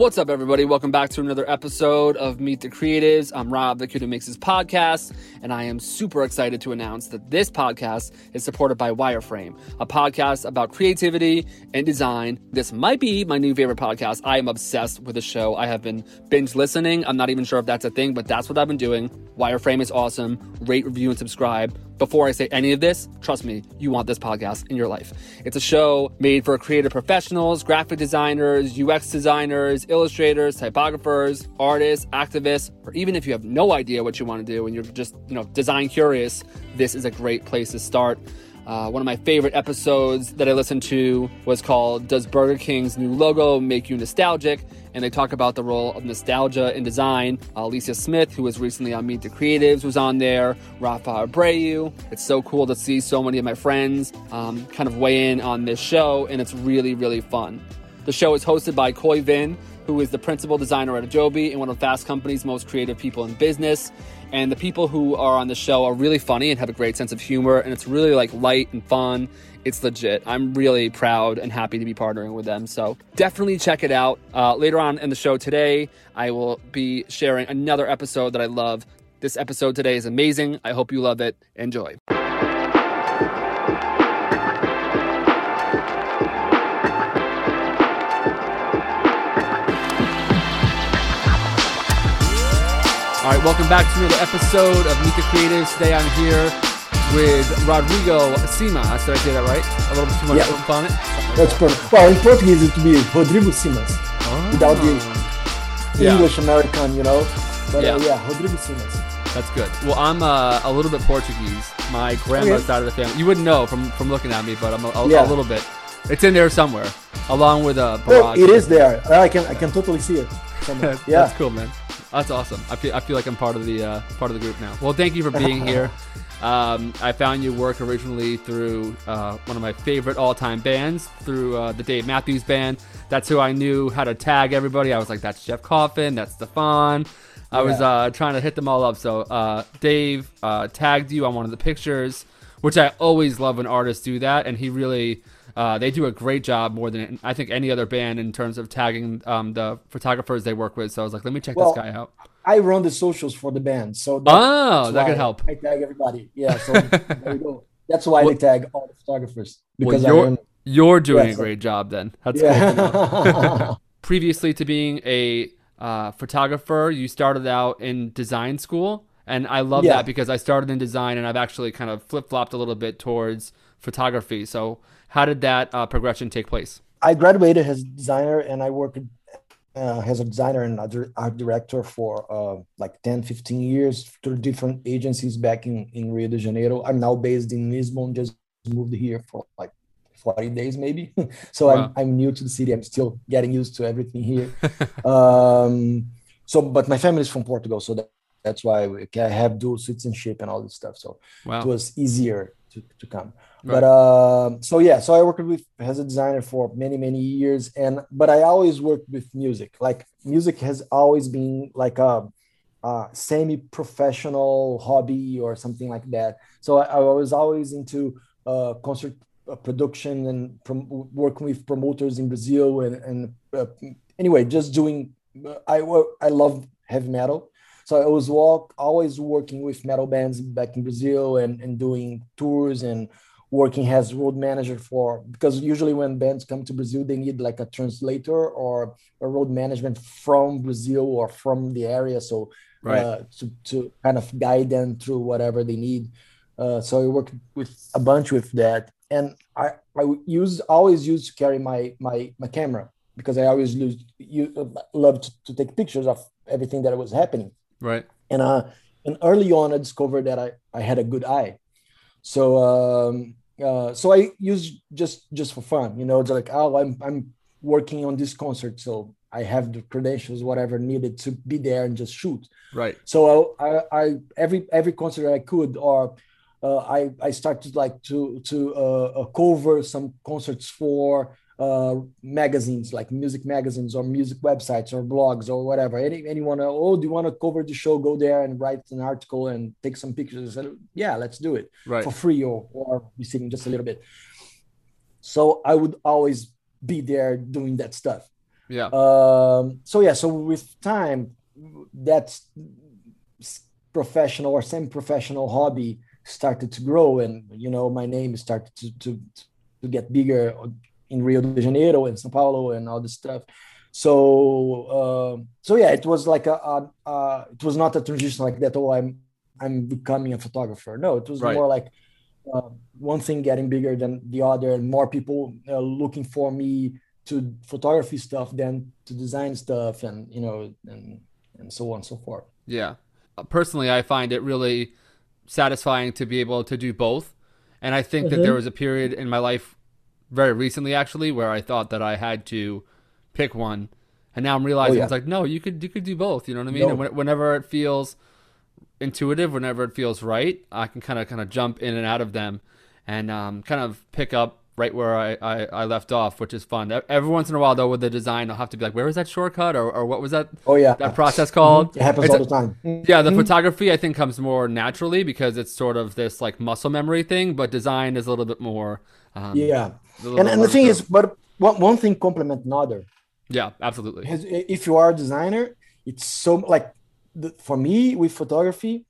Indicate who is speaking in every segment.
Speaker 1: What's up, everybody? Welcome back to another episode of Meet the Creatives. I'm Rob, the makes this podcast, and I am super excited to announce that this podcast is supported by Wireframe, a podcast about creativity and design. This might be my new favorite podcast. I am obsessed with the show. I have been binge listening. I'm not even sure if that's a thing, but that's what I've been doing. Wireframe is awesome. Rate, review, and subscribe. Before I say any of this, trust me, you want this podcast in your life. It's a show made for creative professionals, graphic designers, UX designers, illustrators, typographers, artists, activists, or even if you have no idea what you want to do and you're just, you know, design curious, this is a great place to start. Uh, one of my favorite episodes that I listened to was called Does Burger King's New Logo Make You Nostalgic? And they talk about the role of nostalgia in design. Uh, Alicia Smith, who was recently on Meet the Creatives, was on there. Rafa Abreu. It's so cool to see so many of my friends um, kind of weigh in on this show, and it's really, really fun. The show is hosted by Khoi Vinh, who is the principal designer at Adobe and one of Fast Company's most creative people in business. And the people who are on the show are really funny and have a great sense of humor, and it's really like light and fun. It's legit. I'm really proud and happy to be partnering with them. So definitely check it out. Uh, later on in the show today, I will be sharing another episode that I love. This episode today is amazing. I hope you love it. Enjoy. All right, welcome back to another episode of the Creatives. Today I'm here with Rodrigo Sima. Did I say that right? A little bit too much
Speaker 2: Yeah.
Speaker 1: on it.
Speaker 2: That's perfect. Well, in Portuguese it would be Rodrigo Simas without the
Speaker 1: Yeah.
Speaker 2: English American, you know. But
Speaker 1: Yeah.
Speaker 2: uh, yeah Rodrigo Simas.
Speaker 1: That's good. Well, I'm uh, a little bit Portuguese. My grandma's
Speaker 2: Okay.
Speaker 1: side of the family. You wouldn't know from from looking at me, but I'm a, a,
Speaker 2: Yeah.
Speaker 1: a little bit. It's in there somewhere, along with
Speaker 2: Well,
Speaker 1: Barack.
Speaker 2: it is there. I can I can totally see it. yeah.
Speaker 1: that's cool, man. That's awesome. I feel I feel like I'm part of the uh, part of the group now. Well, thank you for being here. Um, I found your work originally through uh, one of my favorite all-time bands, through uh, the Dave Matthews Band. That's who I knew how to tag everybody. I was like, "That's Jeff Coffin. That's Stefan." I was
Speaker 2: Yeah.
Speaker 1: uh, trying to hit them all up. So uh, Dave uh, tagged you on one of the pictures, which I always love when artists do that, and he really. Uh, they do a great job more than I think any other band in terms of tagging um, the photographers they work with. So I was like, let me check
Speaker 2: Well,
Speaker 1: this guy out.
Speaker 2: I run the socials for the band, so that-
Speaker 1: Oh, that could help.
Speaker 2: I tag everybody. Yeah, so there you go. That's why
Speaker 1: Well-
Speaker 2: they tag all the photographers because I
Speaker 1: you're
Speaker 2: run.
Speaker 1: you're doing
Speaker 2: Yeah,
Speaker 1: a
Speaker 2: so-
Speaker 1: great job then. That's cool.
Speaker 2: Yeah.
Speaker 1: Previously to being a uh, photographer, you started out in design school, and I love
Speaker 2: Yeah.
Speaker 1: that because I started in design and I've actually kind of flip flopped a little bit towards photography. So, how did that uh, progression take place?
Speaker 2: I graduated as a designer and I worked uh, as a designer and art art director for uh, like 10, 15 years through different agencies back in, in Rio de Janeiro. I'm now based in Lisbon, just moved here for like 40 days maybe. so
Speaker 1: Wow.
Speaker 2: I'm, I'm new to the city. I'm still getting used to everything here. um, so, but my family is from Portugal. So that, that's why we- I have dual citizenship and all this stuff. So
Speaker 1: Wow.
Speaker 2: it was easier to, to come.
Speaker 1: Right.
Speaker 2: but uh, so yeah so i worked with as a designer for many many years and but i always worked with music. Like music has always been like a, a semi-professional hobby or something like that. So i, I was always into uh, concert uh, production and from working with promoters in brazil and, and uh, anyway just doing i i love heavy metal so I was walk, always working with metal bands back in Brazil and, and doing tours and working as road manager for because usually when bands come to Brazil they need like a translator or a road management from Brazil or from the area. So
Speaker 1: Right.
Speaker 2: uh, to, to kind of guide them through whatever they need. Uh, so I worked with a bunch with that. And I I use always used to carry my my my camera because I always lose, you loved to take pictures of everything that was happening
Speaker 1: Right.
Speaker 2: and uh and early on i discovered that i i had a good eye so um uh so i used just just for fun you know it's like oh i'm i'm working on this concert so i have the credentials whatever needed to be there and just shoot
Speaker 1: Right.
Speaker 2: so i i, I every every concert i could or uh, I I started like to to uh, uh, cover some concerts for uh, magazines like music magazines or music websites or blogs or whatever. Any anyone? Oh, do you want to cover the show? Go there and write an article and take some pictures. And, yeah, let's do it
Speaker 1: Right.
Speaker 2: for free or or receiving just a little bit. So I would always be there doing that stuff.
Speaker 1: Yeah.
Speaker 2: Um, so yeah, so with time, that professional or semi-professional hobby started to grow, and you know, my name started to to to get bigger in Rio de Janeiro and São Paulo and all this stuff. So uh, so yeah, it was like a, a, a, it was not a transition like that. Oh, I'm I'm becoming a photographer. No, it was right. more like uh, one thing getting bigger than the other, and more people uh, looking for me to photography stuff than to design stuff, and you know, and and so on and so forth.
Speaker 1: Yeah, uh, personally, I find it really satisfying to be able to do both, and I think mm-hmm. that there was a period in my life, very recently actually, where I thought that I had to pick one, and now I'm realizing oh, yeah. it's like no, you could you could do both. You know what I mean? No. And whenever it feels intuitive whenever it feels right. I can kind of kind of jump in and out of them, and um, kind of pick up right where I, I, I, left off, which is fun. Every once in a while, though, with the design, I'll have to be like, where was that shortcut, or, or what was that?
Speaker 2: Oh yeah,
Speaker 1: that process called.
Speaker 2: Mm-hmm. It happens
Speaker 1: it's
Speaker 2: all the time.
Speaker 1: Yeah, the mm-hmm. photography I think comes more naturally because it's sort of this like muscle memory thing, but design is a little bit more.
Speaker 2: Um, yeah, and and the thing is, but one one thing complement another.
Speaker 1: Yeah, absolutely.
Speaker 2: If you are a designer, it's so like the, for me with photography,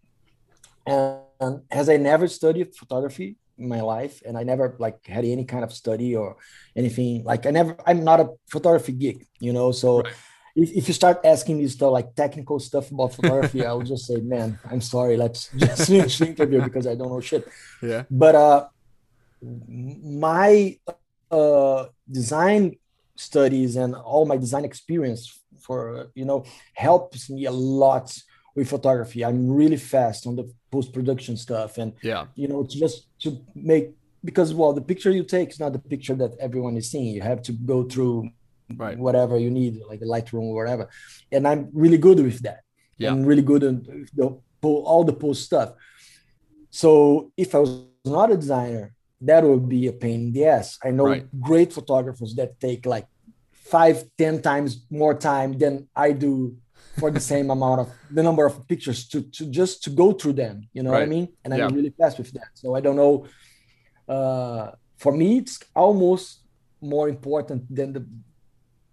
Speaker 2: and as I never studied photography in my life, and I never like had any kind of study or anything like I never. I'm not a photography geek, you know. So right. if, if you start asking me stuff like technical stuff about photography, I will just say, "Man, I'm sorry. Let's just finish the interview because I don't know shit."
Speaker 1: Yeah.
Speaker 2: But uh, my uh design studies and all my design experience for you know helps me a lot with photography. I'm really fast on the post-production stuff and
Speaker 1: yeah.
Speaker 2: you know just to make because well the picture you take is not the picture that everyone is seeing. You have to go through
Speaker 1: right.
Speaker 2: whatever you need like a lightroom or whatever. And i'm really good with that.
Speaker 1: Yeah.
Speaker 2: I'm really good at the all the post stuff. So if i was not a designer that would be a pain in the ass. I know right. great photographers that take like five ten times more time than i do for the same amount of the number of pictures to, to just to go through them you know right. what i mean? And i'm really fast with that. So i don't know uh, for me it's almost more important than the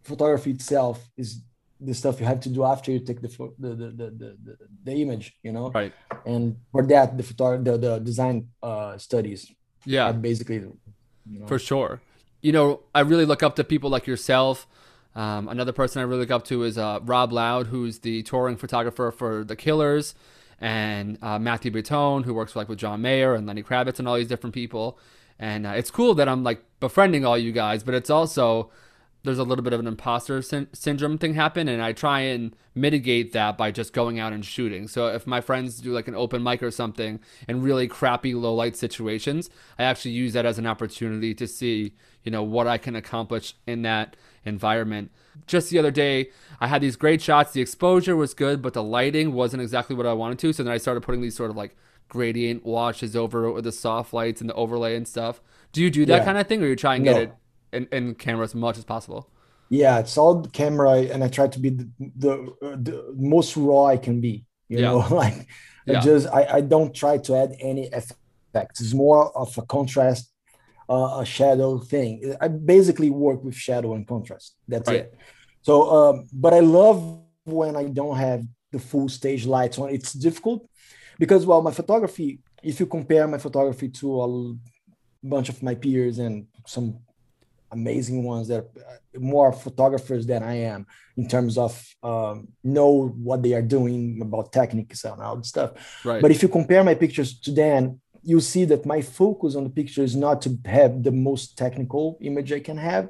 Speaker 2: photography itself is the stuff you have to do after you take the the the the, the, the image you know?
Speaker 1: Right.
Speaker 2: And for that the photo the, the design uh, studies
Speaker 1: yeah
Speaker 2: basically
Speaker 1: you know. for sure you know i really look up to people like yourself um, another person I really look up to is uh, Rob Loud, who's the touring photographer for The Killers, and uh, Matthew Bertone, who works like with John Mayer and Lenny Kravitz and all these different people. And uh, it's cool that I'm like befriending all you guys, but it's also there's a little bit of an imposter sy- syndrome thing happen, and I try and mitigate that by just going out and shooting. So if my friends do like an open mic or something in really crappy low light situations, I actually use that as an opportunity to see you know what I can accomplish in that environment. Just the other day, I had these great shots. The exposure was good, but the lighting wasn't exactly what I wanted to. So then I started putting these sort of like gradient washes over the soft lights and the overlay and stuff. Do you do that yeah. kind of thing, or you try and get it in, in camera as much as possible?
Speaker 2: Yeah, it's all camera, and I try to be the, the, the most raw I can be. You yeah. know, like yeah. I just I, I don't try to add any effects. It's more of a contrast uh, a shadow thing. I basically work with shadow and contrast. That's right. it. So, um, but I love when I don't have the full stage lights on. It's difficult because, well, my photography, if you compare my photography to a bunch of my peers and some amazing ones that are more photographers than I am in terms of um, know what they are doing about techniques and all that stuff.
Speaker 1: Right.
Speaker 2: But if you compare my pictures to Dan, you see that my focus on the picture is not to have the most technical image I can have,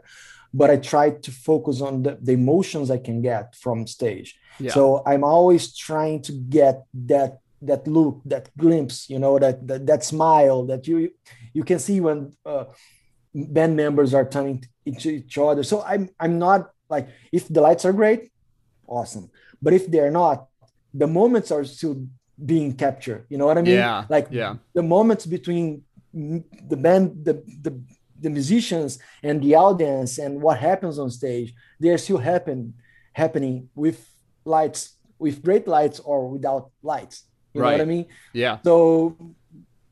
Speaker 2: but I try to focus on the, the emotions I can get from stage. Yeah. So I'm always trying to get that that look, that glimpse, you know, that that, that smile that you you can see when uh, band members are turning into each other. So I'm I'm not like if the lights are great, awesome. But if they're not, the moments are still being captured. You know what I mean?
Speaker 1: Yeah.
Speaker 2: Like
Speaker 1: yeah.
Speaker 2: the moments between the band, the, the the musicians and the audience and what happens on stage, they're still happen happening with lights, with great lights or without lights. You right. know what I mean?
Speaker 1: Yeah.
Speaker 2: So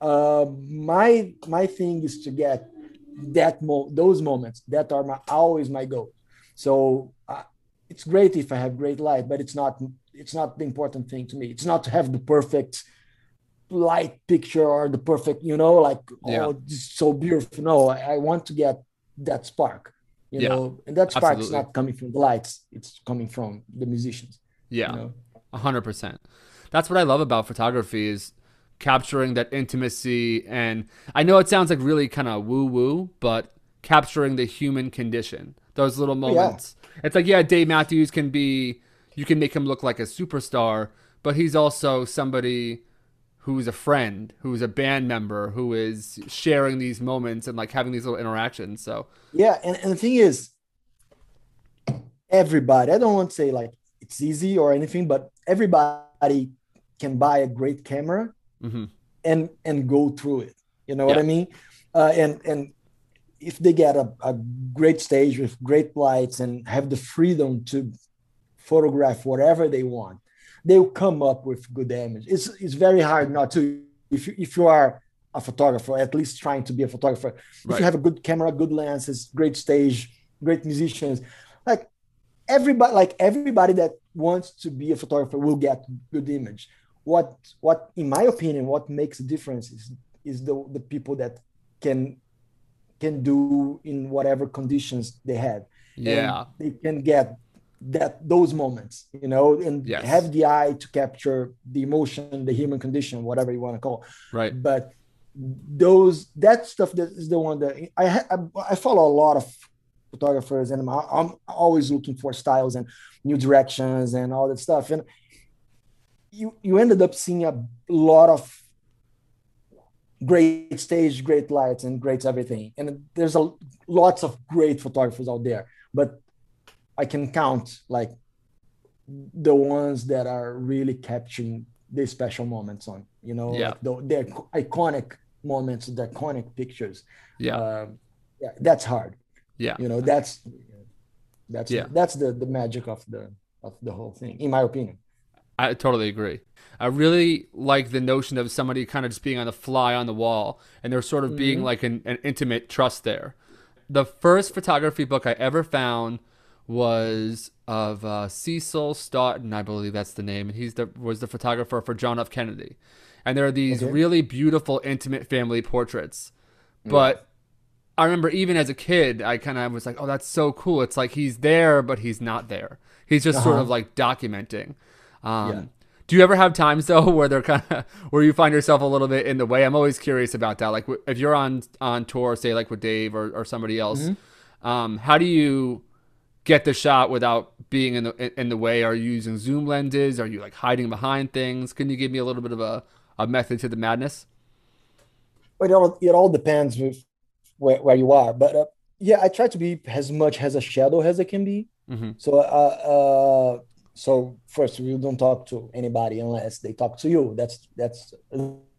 Speaker 2: uh, my my thing is to get that mo- those moments that are my always my goal. So uh, it's great if I have great light, but it's not it's not the important thing to me. It's not to have the perfect light picture or the perfect, you know, like yeah. oh, so beautiful. No, I, I, want to get that spark, you yeah. know, and that spark is not coming from the lights; it's coming from the musicians.
Speaker 1: Yeah, a hundred percent. That's what I love about photography is capturing that intimacy, and I know it sounds like really kind of woo woo, but capturing the human condition, those little oh, moments. Yeah. It's like yeah, Dave Matthews can be, you can make him look like a superstar, but he's also somebody who's a friend, who's a band member, who is sharing these moments and like having these little interactions. So
Speaker 2: yeah, and, and the thing is, everybody, I don't want to say like it's easy or anything, but everybody can buy a great camera mm-hmm. and and go through it. You know yeah. what I mean? Uh, and and if they get a, a great stage with great lights and have the freedom to photograph whatever they want they'll come up with good images. It's it's very hard not to if you, if you are a photographer, at least trying to be a photographer. Right. If you have a good camera, good lenses, great stage, great musicians, like everybody, like everybody that wants to be a photographer will get good image. What what in my opinion, what makes a difference is is the the people that can can do in whatever conditions they had.
Speaker 1: Yeah,
Speaker 2: and they can get that those moments you know and yes. have the eye to capture the emotion the human condition whatever you want to call it.
Speaker 1: right
Speaker 2: but those that stuff that is the one that i i, I follow a lot of photographers and I'm, I'm always looking for styles and new directions and all that stuff and you you ended up seeing a lot of great stage great lights and great everything and there's a lots of great photographers out there but I can count like the ones that are really capturing the special moments on, you know,
Speaker 1: yeah.
Speaker 2: like the, the iconic moments, the iconic pictures.
Speaker 1: Yeah. Uh,
Speaker 2: yeah, that's hard.
Speaker 1: Yeah.
Speaker 2: You know, that's that's yeah. that's the the magic of the of the whole thing, in my opinion.
Speaker 1: I totally agree. I really like the notion of somebody kind of just being on the fly on the wall and there sort of mm-hmm. being like an, an intimate trust there. The first photography book I ever found was of uh, Cecil Stoughton, I believe that's the name, and he's the was the photographer for John F. Kennedy. And there are these okay. really beautiful, intimate family portraits. But I remember even as a kid, I kind of was like, "Oh, that's so cool!" It's like he's there, but he's not there. He's just uh-huh. sort of like documenting. Um, yeah. Do you ever have times though where they're kind of where you find yourself a little bit in the way? I'm always curious about that. Like if you're on on tour, say like with Dave or, or somebody else, mm-hmm. um, how do you get the shot without being in the in the way? Are you using zoom lenses? Are you like hiding behind things? Can you give me a little bit of a, a method to the madness?
Speaker 2: It all it all depends with where, where you are, but uh, yeah, I try to be as much as a shadow as I can be. Mm-hmm. So uh, uh, so first you don't talk to anybody unless they talk to you. That's that's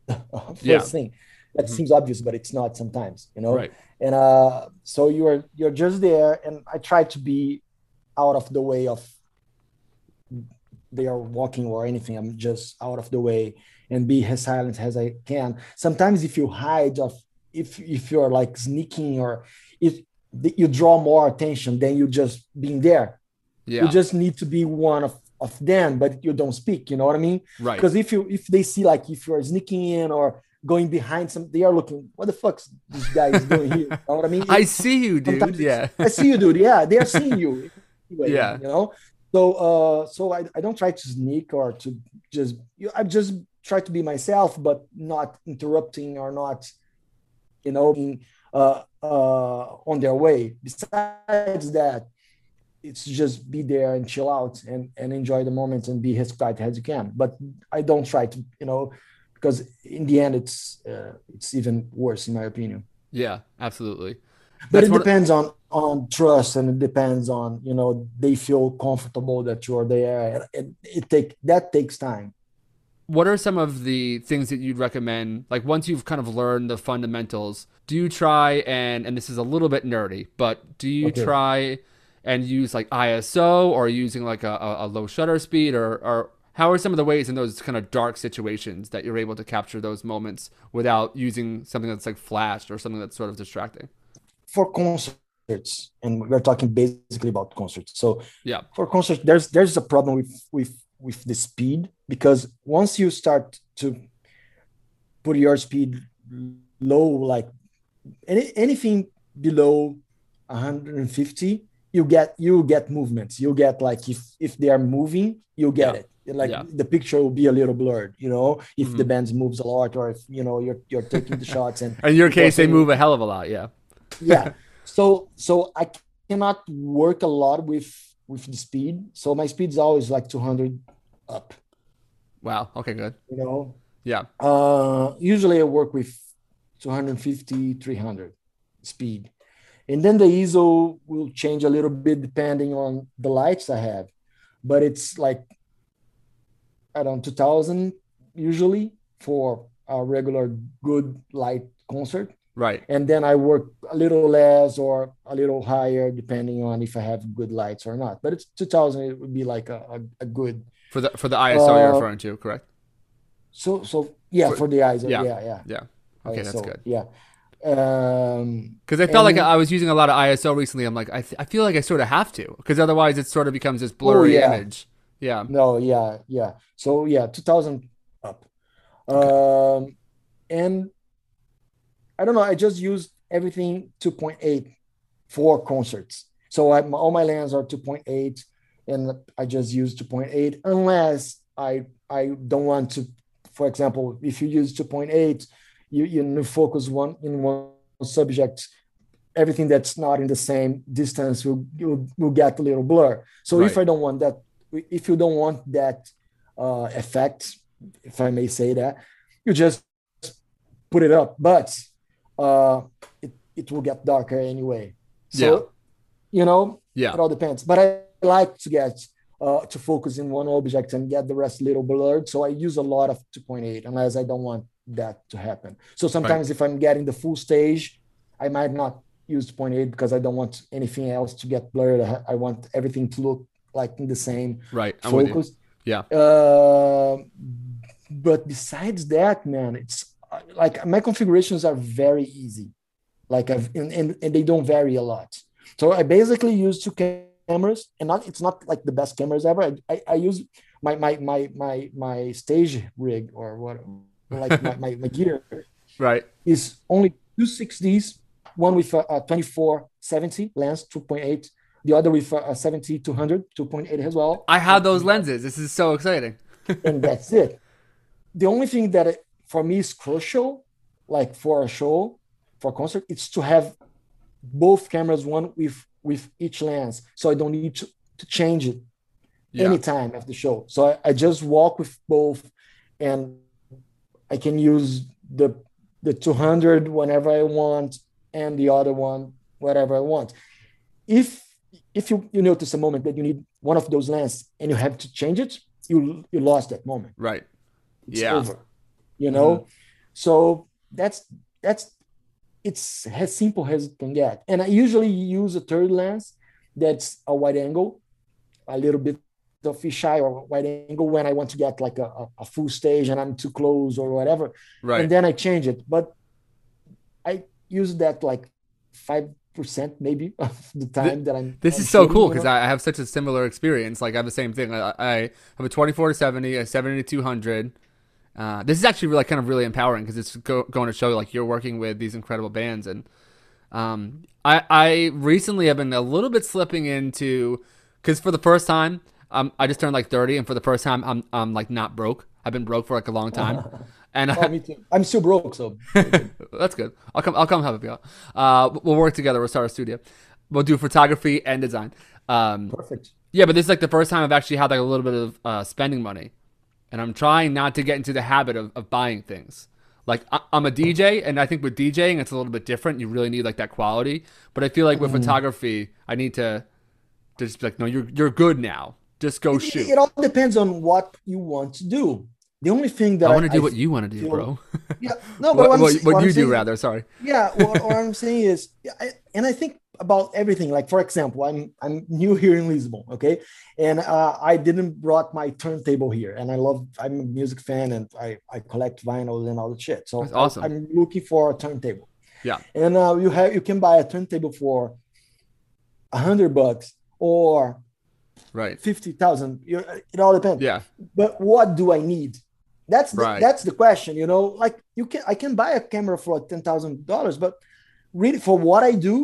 Speaker 2: first yeah. thing. That mm-hmm. seems obvious, but it's not sometimes, you know.
Speaker 1: Right
Speaker 2: and uh, so you're you're just there and i try to be out of the way of they are walking or anything i'm just out of the way and be as silent as i can sometimes if you hide of if if you're like sneaking or if you draw more attention than you just being there yeah. you just need to be one of of them but you don't speak you know what i mean
Speaker 1: right
Speaker 2: because if you if they see like if you're sneaking in or going behind some. They are looking. What the fuck's this guy is doing here? You know what I mean?
Speaker 1: I see you, dude. Yeah,
Speaker 2: I see you, dude. Yeah, they are seeing you. Anyway, yeah, you know. So, uh, so I, I don't try to sneak or to just. I just try to be myself, but not interrupting or not, you know, being, uh, uh, on their way. Besides that, it's just be there and chill out and, and enjoy the moment and be as quiet as you can. But I don't try to, you know, because in the end it's uh, it's even worse in my opinion
Speaker 1: yeah absolutely
Speaker 2: but That's it depends on on trust and it depends on you know they feel comfortable that you're there it, it take that takes time
Speaker 1: what are some of the things that you'd recommend like once you've kind of learned the fundamentals do you try and and this is a little bit nerdy but do you okay. try and use like iso or using like a, a low shutter speed or or how are some of the ways in those kind of dark situations that you're able to capture those moments without using something that's like flashed or something that's sort of distracting?
Speaker 2: For concerts, and we're talking basically about concerts. So
Speaker 1: Yeah.
Speaker 2: for concerts, there's there's a problem with with with the speed because once you start to put your speed low, like any anything below 150, you get you get movements. You get like if if they are moving, you get
Speaker 1: Yeah.
Speaker 2: it. Like
Speaker 1: Yeah.
Speaker 2: the picture will be a little blurred, you know, if the
Speaker 1: Mhm.
Speaker 2: band moves a lot or if you know you're you're taking the shots and
Speaker 1: In your case, they move a hell of a lot. Yeah.
Speaker 2: yeah so so i cannot work a lot with with the speed so my speed is always like 200 up
Speaker 1: Wow. Okay. Good.
Speaker 2: you know
Speaker 1: Yeah.
Speaker 2: uh usually i work with 250 300 speed and then the iso will change a little bit depending on the lights i have but it's like i don't know 2000 usually for a regular good light concert
Speaker 1: Right.
Speaker 2: and then I work a little less or a little higher depending on if I have good lights or not. But it's 2000, it would be like a, a, a good.
Speaker 1: For the for the ISO you're
Speaker 2: Uh,
Speaker 1: referring to, correct?
Speaker 2: So so yeah,
Speaker 1: For-
Speaker 2: for, the ISO.
Speaker 1: yeah.
Speaker 2: yeah, yeah, yeah.
Speaker 1: Okay, that's
Speaker 2: ISO,
Speaker 1: good.
Speaker 2: Yeah. Um,
Speaker 1: Because I felt like I was using a lot of ISO recently. I'm like, I, th- I feel like I sort of have to, because otherwise it sort of becomes this blurry
Speaker 2: Oh, yeah.
Speaker 1: image. Yeah.
Speaker 2: no, yeah, yeah. So yeah, 2000 up. Um, and I don't know. I just used everything 2.8 for concerts. So I, all my lands are 2.8, and I just use 2.8 unless I I don't want to. For example, if you use 2.8, you you focus one in one subject. Everything that's not in the same distance will will, will get a little blur. So if I don't want that, if you don't want that uh, effect, if I may say that, you just put it up. But uh, it, it will get darker anyway. So,
Speaker 1: Yeah.
Speaker 2: you know,
Speaker 1: Yeah.
Speaker 2: it all depends. But I like to get uh, to focus in one object and get the rest a little blurred. So I use a lot of 2.8 unless I don't want that to happen. So sometimes if I'm getting the full stage, I might not use 2.8 because I don't want anything else to get blurred. I, want everything to look like in the same
Speaker 1: Right.
Speaker 2: Focus.
Speaker 1: Yeah.
Speaker 2: Uh, but besides that, man, it's uh, like my configurations are very easy. Like I've and, and, and they don't vary a lot. So I basically use two cameras, and not it's not like the best cameras ever. I, I, I use my my my my my stage rig or what like my, my, my gear
Speaker 1: Right.
Speaker 2: is only two 6Ds, one with a, a 2470 lens, 2.8, the other with a, a 70 200, 2.8 as well.
Speaker 1: I have those lenses. This is so exciting.
Speaker 2: and that's it. The only thing that it- for me is crucial, like for a show, for a concert, it's to have both cameras, one with with each lens, so I don't need to, to change it
Speaker 1: Yeah.
Speaker 2: anytime at the show. So I, I just walk with both, and I can use the the 200 whenever I want, and the other one whatever I want. If if you you notice a moment that you need one of those lenses and you have to change it, you you lost that moment.
Speaker 1: Right.
Speaker 2: It's
Speaker 1: Yeah.
Speaker 2: over. You know, mm-hmm. so that's that's it's as simple as it can get. And I usually use a third lens that's a wide angle, a little bit of fisheye or wide angle when I want to get like a, a, full stage and I'm too close or whatever.
Speaker 1: Right.
Speaker 2: And then I change it. But I use that like five percent maybe of the time that I'm.
Speaker 1: This
Speaker 2: I'm
Speaker 1: is so
Speaker 2: shooting,
Speaker 1: cool
Speaker 2: you
Speaker 1: because
Speaker 2: know?
Speaker 1: I have such a similar experience. Like I have the same thing. I, I have a 24 to 70, a 70 to 200. Uh, this is actually really kind of really empowering because it's go, going to show like you're working with these incredible bands and um, I I recently have been a little bit slipping into because for the first time um, I just turned like 30 and for the first time I'm I'm like not broke. I've been broke for like a long time. And
Speaker 2: Oh, me too. I'm still broke, so
Speaker 1: That's good. I'll come. I'll come help you out. Uh, we'll work together. We'll start a studio. We'll do photography and design. Um,
Speaker 2: perfect.
Speaker 1: yeah, but this is like the first time I've actually had like a little bit of uh, spending money, and I'm trying not to get into the habit of, of buying things. Like I, I'm a DJ, and I think with DJing it's a little bit different. You really need like that quality. But I feel like with photography, I need to, to just be like, no, you're you're good now. Just go
Speaker 2: It,
Speaker 1: shoot.
Speaker 2: it all depends on what you want to do. The only thing that
Speaker 1: I want to do
Speaker 2: I
Speaker 1: what you want to do,
Speaker 2: feel-
Speaker 1: bro.
Speaker 2: Yeah, no, but
Speaker 1: what
Speaker 2: I'm
Speaker 1: what, what
Speaker 2: I'm
Speaker 1: you do
Speaker 2: saying-
Speaker 1: rather. Sorry.
Speaker 2: Yeah, what, what I'm saying is, I, and I think about everything. Like for example, I'm I'm new here in Lisbon, okay, and uh, I didn't brought my turntable here, and I love I'm a music fan and I I collect vinyls and all the shit. So
Speaker 1: That's awesome.
Speaker 2: I, am looking for a turntable.
Speaker 1: Yeah.
Speaker 2: and uh, you have you can buy a turntable for a hundred bucks or
Speaker 1: right
Speaker 2: fifty thousand. It all depends.
Speaker 1: Yeah.
Speaker 2: But what do I need? That's the,
Speaker 1: Right.
Speaker 2: that's the question. You know, like you can I can buy a camera for like ten thousand dollars, but really for what I do,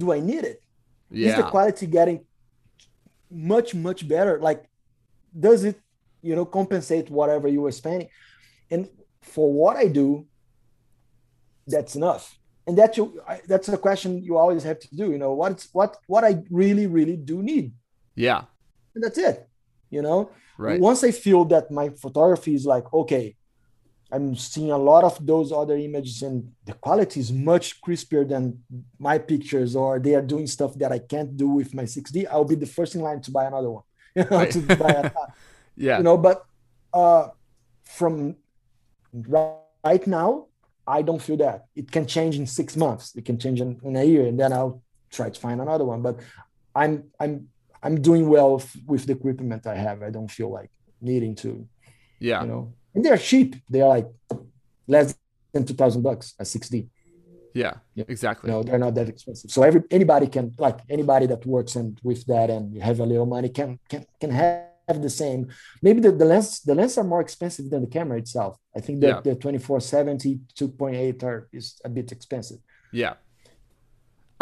Speaker 2: do I need it? Is the quality getting much much better? Like, does it you know compensate whatever you were spending? And for what I do, that's enough. And that's you. That's a question you always have to do. You know, what's what what I really really do need,
Speaker 1: Yeah.
Speaker 2: and that's it. You know,
Speaker 1: Right.
Speaker 2: once I feel that my photography is like okay, I'm seeing a lot of those other images and the quality is much crispier than my pictures, or they are doing stuff that I can't do with my 6D. I'll be the first in line to buy another one. You know,
Speaker 1: Right.
Speaker 2: to buy a,
Speaker 1: Yeah.
Speaker 2: you know, but uh, from ri- right now, I don't feel that it can change in six months. It can change in, in a year, and then I'll try to find another one. But I'm I'm I'm doing well with, with the equipment I have. I don't feel like needing to,
Speaker 1: yeah.
Speaker 2: you know. And they're cheap. They're like less than two thousand bucks a 6D.
Speaker 1: Yeah.
Speaker 2: Yeah.
Speaker 1: Exactly.
Speaker 2: No, they're not that expensive. So every anybody can like anybody that works and with that and you have a little money can can can have the same. Maybe the, the lens the lens are more expensive than the camera itself. I think that
Speaker 1: Yeah.
Speaker 2: the 2470 2.8 are is a bit expensive.
Speaker 1: Yeah.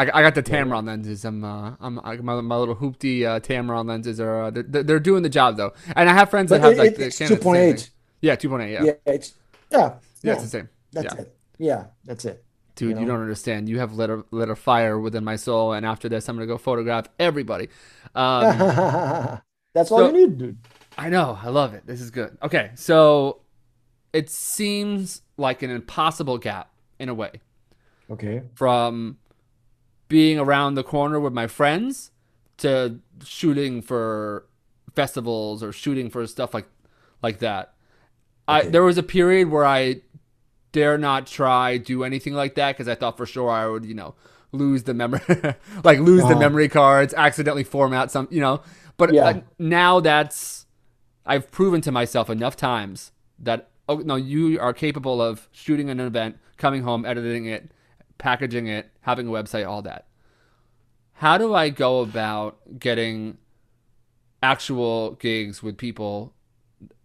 Speaker 1: I, I got the Tamron lenses. I'm, uh, I'm, I, my, my little hoopty uh, Tamron lenses are, uh, they're, they're doing the job though. And I have friends that
Speaker 2: But
Speaker 1: have
Speaker 2: it,
Speaker 1: like the
Speaker 2: it's
Speaker 1: the same
Speaker 2: 2.8.
Speaker 1: Yeah, 2.8. Yeah.
Speaker 2: Yeah. it's yeah,
Speaker 1: Yeah,
Speaker 2: yeah,
Speaker 1: it's the same.
Speaker 2: that's
Speaker 1: yeah.
Speaker 2: it. Yeah, that's it.
Speaker 1: Dude, you,
Speaker 2: you
Speaker 1: don't understand. You have lit a, lit a fire within my soul. And after this, I'm going to go photograph everybody. Um,
Speaker 2: that's all
Speaker 1: so-
Speaker 2: you need, dude.
Speaker 1: I know. I love it. This is good. Okay. So it seems like an impossible gap in a way
Speaker 2: Okay.
Speaker 1: from being around the corner with my friends to shooting for festivals or shooting for stuff like like that. I there was a period where I dare not try do anything like that because I thought for sure I would, you know, lose the memory like lose the
Speaker 2: Uh-huh.
Speaker 1: memory cards, accidentally format some, you know. But
Speaker 2: Yeah.
Speaker 1: uh, now that's I've proven to myself enough times that oh no, you are capable of shooting an event, coming home, editing it, packaging it, having a website, all that. How do I go about getting actual gigs with people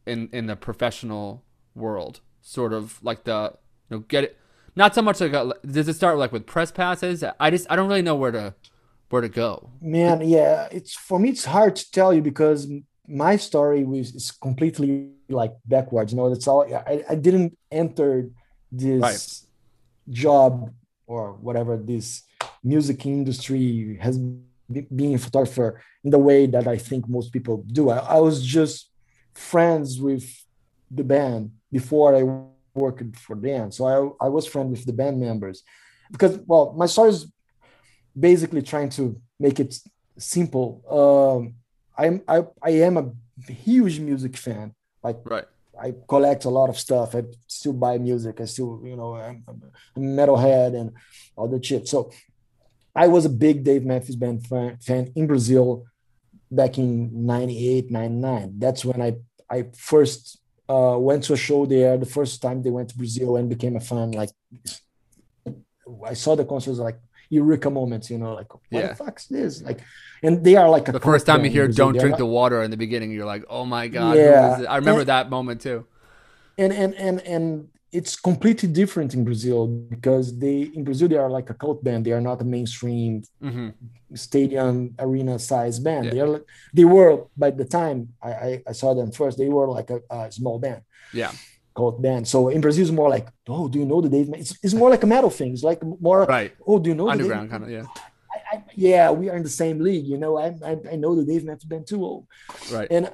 Speaker 1: in in the professional world? Sort of like the you know get it. Not so much like a, does it start like with press passes? I just I don't really know where to where to go.
Speaker 2: Man, yeah, it's for me. It's hard to tell you because my story was is completely like backwards. You know, that's all. I, I didn't enter this
Speaker 1: Right.
Speaker 2: job or whatever this music industry has been a photographer in the way that I think most people do. I, I was just friends with the band before I worked for them. So I, I was friends with the band members because, well, my story is basically trying to make it simple. Um, I'm I, I am a huge music fan. Like
Speaker 1: Right.
Speaker 2: I collect a lot of stuff. I still buy music. I still, you know, I'm, I'm metalhead and all that shit. So I was a big Dave Matthews Band fan, fan in Brazil back in 98, 99. That's when I, I first uh, went to a show there. The first time they went to Brazil and became a fan. Like I saw the concerts like eureka moments, you know, like what
Speaker 1: Yeah.
Speaker 2: the fuck's this? Like, and they are like a
Speaker 1: The first time you hear. "Don't drink the water" in the beginning, you're like, "Oh my god!"
Speaker 2: Yeah.
Speaker 1: I remember
Speaker 2: And-
Speaker 1: that moment too.
Speaker 2: and and and and it's completely different in Brazil because they in Brazil they are like a cult band. They are not a mainstream
Speaker 1: hmm
Speaker 2: stadium arena size band.
Speaker 1: Yeah.
Speaker 2: They are like- they were by the time I, I, I saw them first. They were like a, a small band,
Speaker 1: Yeah.
Speaker 2: Cult band. So in Brazil it's more like oh do you know the Dave? It's, it's more like a metal thing. It's like more
Speaker 1: Right.
Speaker 2: oh do you know
Speaker 1: Underground kind of. Yeah.
Speaker 2: I, I, yeah, we are in the same league. You know, I I, I know the Dave Matthews Band too. Oh,
Speaker 1: Right.
Speaker 2: and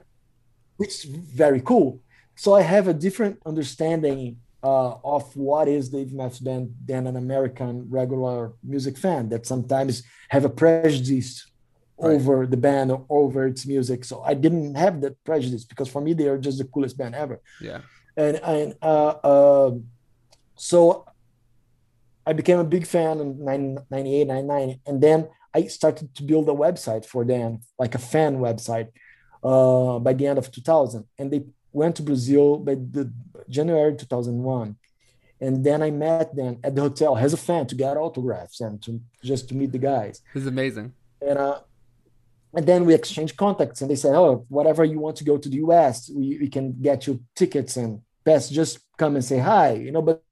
Speaker 2: it's very cool. So I have a different understanding uh, of what is Dave Matthews Band than an American regular music fan that sometimes have a prejudice
Speaker 1: Right.
Speaker 2: over the band or over its music. So I didn't have that prejudice because for me they are just the coolest band ever.
Speaker 1: Yeah.
Speaker 2: And and uh, uh, so I became a big fan in 9- 98, 99. And then I started to build a website for them, like a fan website, uh, by the end of 2000. And they went to Brazil by the January 2001. And then I met them at the hotel as a fan to get autographs and to just to meet the guys.
Speaker 1: This is amazing.
Speaker 2: and uh, and then we exchanged contacts, and they said, "Oh, whatever you want to go to the US, we, we can get you tickets and best Just come and say hi, you know." But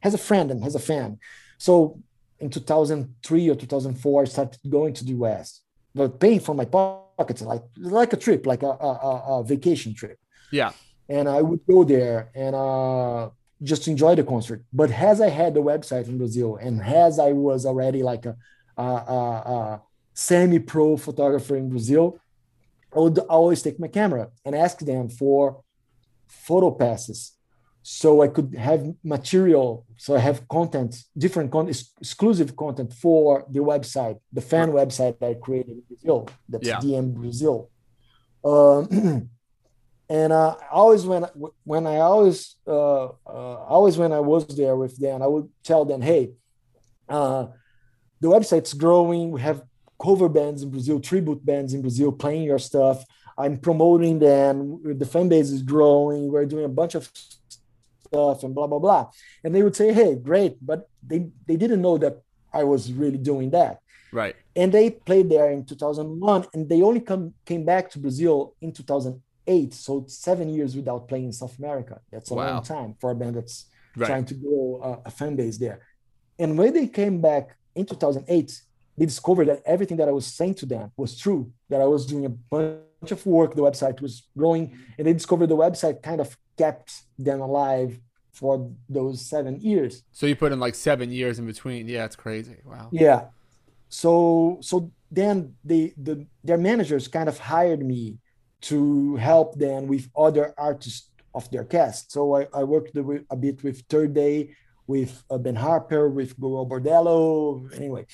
Speaker 2: has a friend and has a fan. So in 2003 or 2004, I started going to the US, but paying from my pockets, like like a trip, like a, a, a vacation trip.
Speaker 1: Yeah.
Speaker 2: And I would go there and uh, just enjoy the concert. But as I had the website in Brazil, and as I was already like a, a, a, a semi-pro photographer in Brazil, I would always take my camera and ask them for photo passes so I could have material, so I have content, different content, exclusive content for the website, the fan website I created in Brazil. That's yeah. DM Brazil. Um, and uh, always when when I always uh, uh, always when I was there with them, I would tell them, "Hey, uh, the website's growing. We have cover bands in Brazil, tribute bands in Brazil playing your stuff. I'm promoting them. The fan base is growing. We're doing a bunch of stuff and blah blah blah and they would say hey great but they they didn't know that i was really doing that
Speaker 1: right
Speaker 2: and they played there in 2001 and they only come came back to brazil in 2008 so seven years without playing in south america that's a wow. long time for a band that's right. trying to grow a, a fan base there and when they came back in 2008 they discovered that everything that i was saying to them was true that i was doing a bunch of work the website was growing and they discovered the website kind of kept them alive for those seven years.
Speaker 1: So you put in like seven years in between. Yeah, it's crazy. Wow.
Speaker 2: Yeah. So so then they the their managers kind of hired me to help them with other artists of their cast. So I, I worked a bit with Third Day, with uh, Ben Harper, with Gogol Bordello, anyway,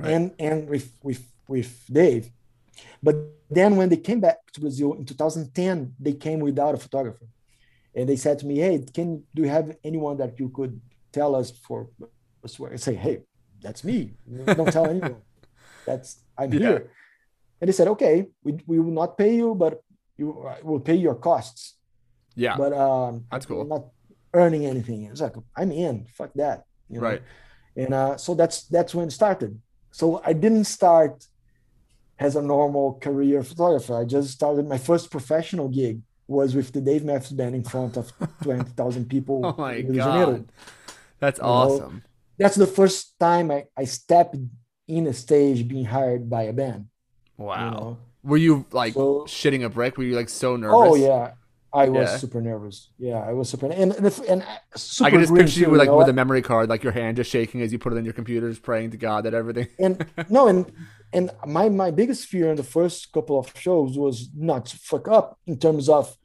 Speaker 2: right. and and with with with Dave. But then when they came back to Brazil in 2010, they came without a photographer and they said to me, "Hey, can do you have anyone that you could tell us for a swear?" I say, "Hey, that's me. Don't tell anyone. That's I'm yeah. here." And they said, "Okay, we, we will not pay you, but you uh, will pay your costs."
Speaker 1: Yeah,
Speaker 2: but um,
Speaker 1: that's cool.
Speaker 2: I'm not earning anything. It's like I'm in. Fuck that.
Speaker 1: You know? Right.
Speaker 2: And uh, so that's that's when it started. So I didn't start as a normal career photographer. I just started my first professional gig was with the Dave Matthews Band in front of 20,000 people.
Speaker 1: oh my God. That's you awesome. Know?
Speaker 2: That's the first time I, I stepped in a stage being hired by a band.
Speaker 1: Wow. You know? Were you like so, shitting a brick? Were you like so oh, nervous?
Speaker 2: Oh, yeah. I was yeah. super nervous. Yeah, I was super and and, and super
Speaker 1: I can just picture you with like you know? with a memory card, like your hand just shaking as you put it in your computer, computers, praying to God that everything.
Speaker 2: and no, and and my my biggest fear in the first couple of shows was not to fuck up in terms of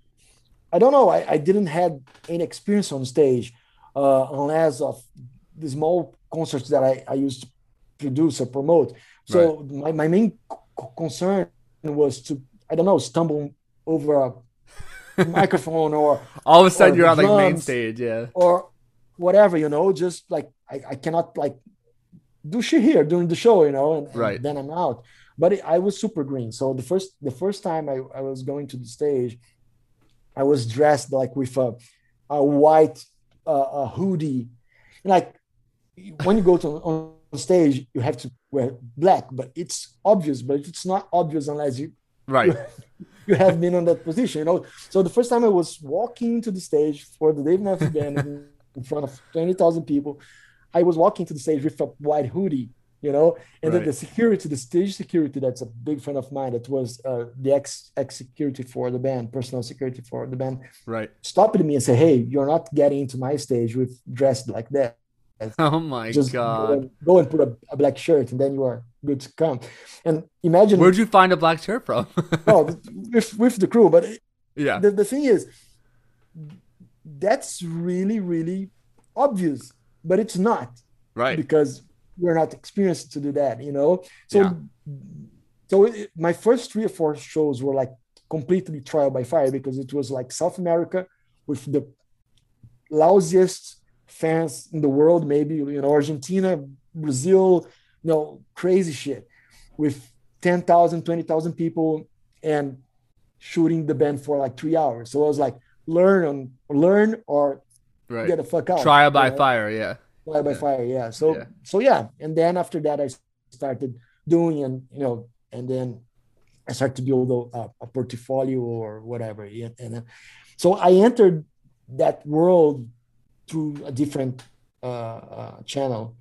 Speaker 2: I don't know. I, I didn't have any experience on stage uh, unless of the small concerts that I, I used to produce or promote. So right. my, my main c- concern was to, I don't know, stumble over a microphone or
Speaker 1: all of a sudden you're on like main stage, yeah.
Speaker 2: Or whatever, you know, just like I, I cannot like do shit here during the show, you know, and, and
Speaker 1: right.
Speaker 2: then I'm out. But it, I was super green. So the first the first time I, I was going to the stage, I was dressed like with a, a white uh, a hoodie. Like when you go to on stage, you have to wear black, but it's obvious. But it's not obvious unless you
Speaker 1: right.
Speaker 2: You, have been on that position, you know. So the first time I was walking to the stage for the Dave Matthews Band in front of twenty thousand people, I was walking to the stage with a white hoodie you know and right. then the security the stage security that's a big friend of mine that was uh, the ex ex security for the band personal security for the band
Speaker 1: right
Speaker 2: stopped me and said hey you're not getting into my stage with dressed like that
Speaker 1: oh my
Speaker 2: just
Speaker 1: god
Speaker 2: go and, go and put a, a, black shirt and then you are good to come and imagine
Speaker 1: where'd you find a black shirt from
Speaker 2: oh with, with the crew but
Speaker 1: yeah
Speaker 2: the, the thing is that's really really obvious but it's not
Speaker 1: right
Speaker 2: because we're not experienced to do that, you know. So, yeah. so it, my first three or four shows were like completely trial by fire because it was like South America with the lousiest fans in the world, maybe you know Argentina, Brazil, you know, crazy shit with 10,000, 20,000 people and shooting the band for like three hours. So I was like, learn on learn or right. get the fuck out.
Speaker 1: Trial by know? fire, yeah
Speaker 2: fire by fire yeah so yeah. so yeah and then after that i started doing, and you know, and then I started to build a, a portfolio or whatever. And, and so I entered that world through a different uh, uh, channel.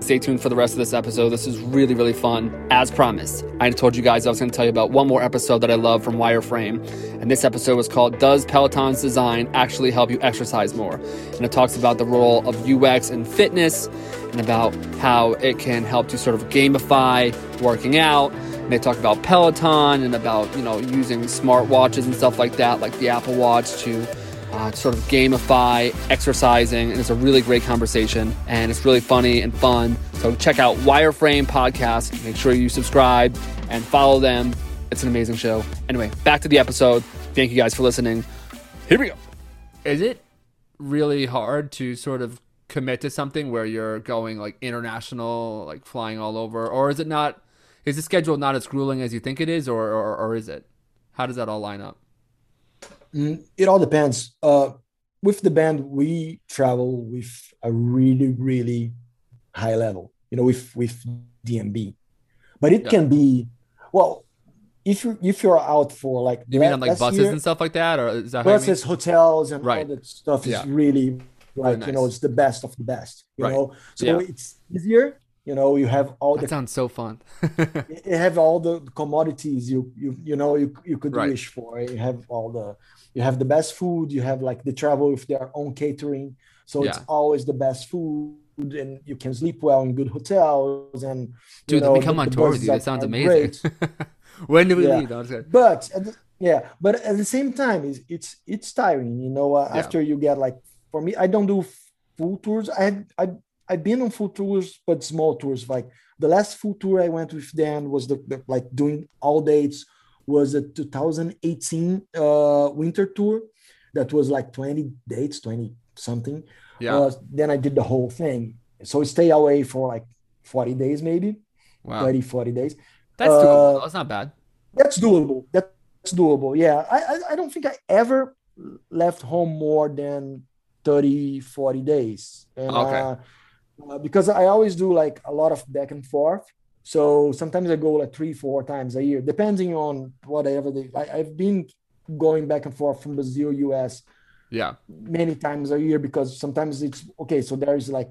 Speaker 1: Stay tuned for the rest of this episode. This is really, really fun. As promised, I told you guys I was going to tell you about one more episode that I love from Wireframe. And this episode was called Does Peloton's Design Actually Help You Exercise More? And it talks about the role of UX and fitness and about how it can help to sort of gamify working out. And they talk about Peloton and about, you know, using smart watches and stuff like that, like the Apple Watch to uh, sort of gamify exercising. And it's a really great conversation and it's really funny and fun. So check out Wireframe Podcast. Make sure you subscribe and follow them. It's an amazing show. Anyway, back to the episode. Thank you guys for listening. Here we go. Is it really hard to sort of commit to something where you're going like international, like flying all over? Or is it not? Is the schedule not as grueling as you think it is, or, or, or is it? How does that all line up?
Speaker 2: Mm, it all depends. Uh, with the band, we travel with a really, really high level. You know, with with DMB, but it yeah. can be well. If you if you're out for like
Speaker 1: you mean on like buses year, and stuff like that, or is that
Speaker 2: buses, hotels, and right. all that stuff is yeah. really like nice. you know it's the best of the best. You right. know, so yeah. it's easier. You know, you have all
Speaker 1: that
Speaker 2: the
Speaker 1: sounds so fun.
Speaker 2: you have all the commodities you you you know you you could right. wish for. You have all the you have the best food you have like the travel with their own catering so yeah. it's always the best food and you can sleep well in good hotels and
Speaker 1: dude know, let me come the, on tour with you that sounds amazing when do we yeah. leave
Speaker 2: but the, yeah but at the same time it's it's, it's tiring you know uh, yeah. after you get like for me i don't do full tours i had i I've been on full tours, but small tours. Like the last full tour I went with Dan was the, the like doing all dates was a 2018 uh, winter tour that was like 20 dates, 20 something. Yeah. Uh, then I did the whole thing. So stay away for like 40 days, maybe wow. 30, 40 days.
Speaker 1: That's uh, doable. That's not bad.
Speaker 2: That's doable. That's doable. Yeah. I, I, I don't think I ever left home more than 30, 40 days. And, okay. Uh, uh, because I always do like a lot of back and forth. So sometimes I go like three, four times a year, depending on whatever they. I, I've been going back and forth from Brazil, US,
Speaker 1: yeah,
Speaker 2: many times a year because sometimes it's okay. So there's like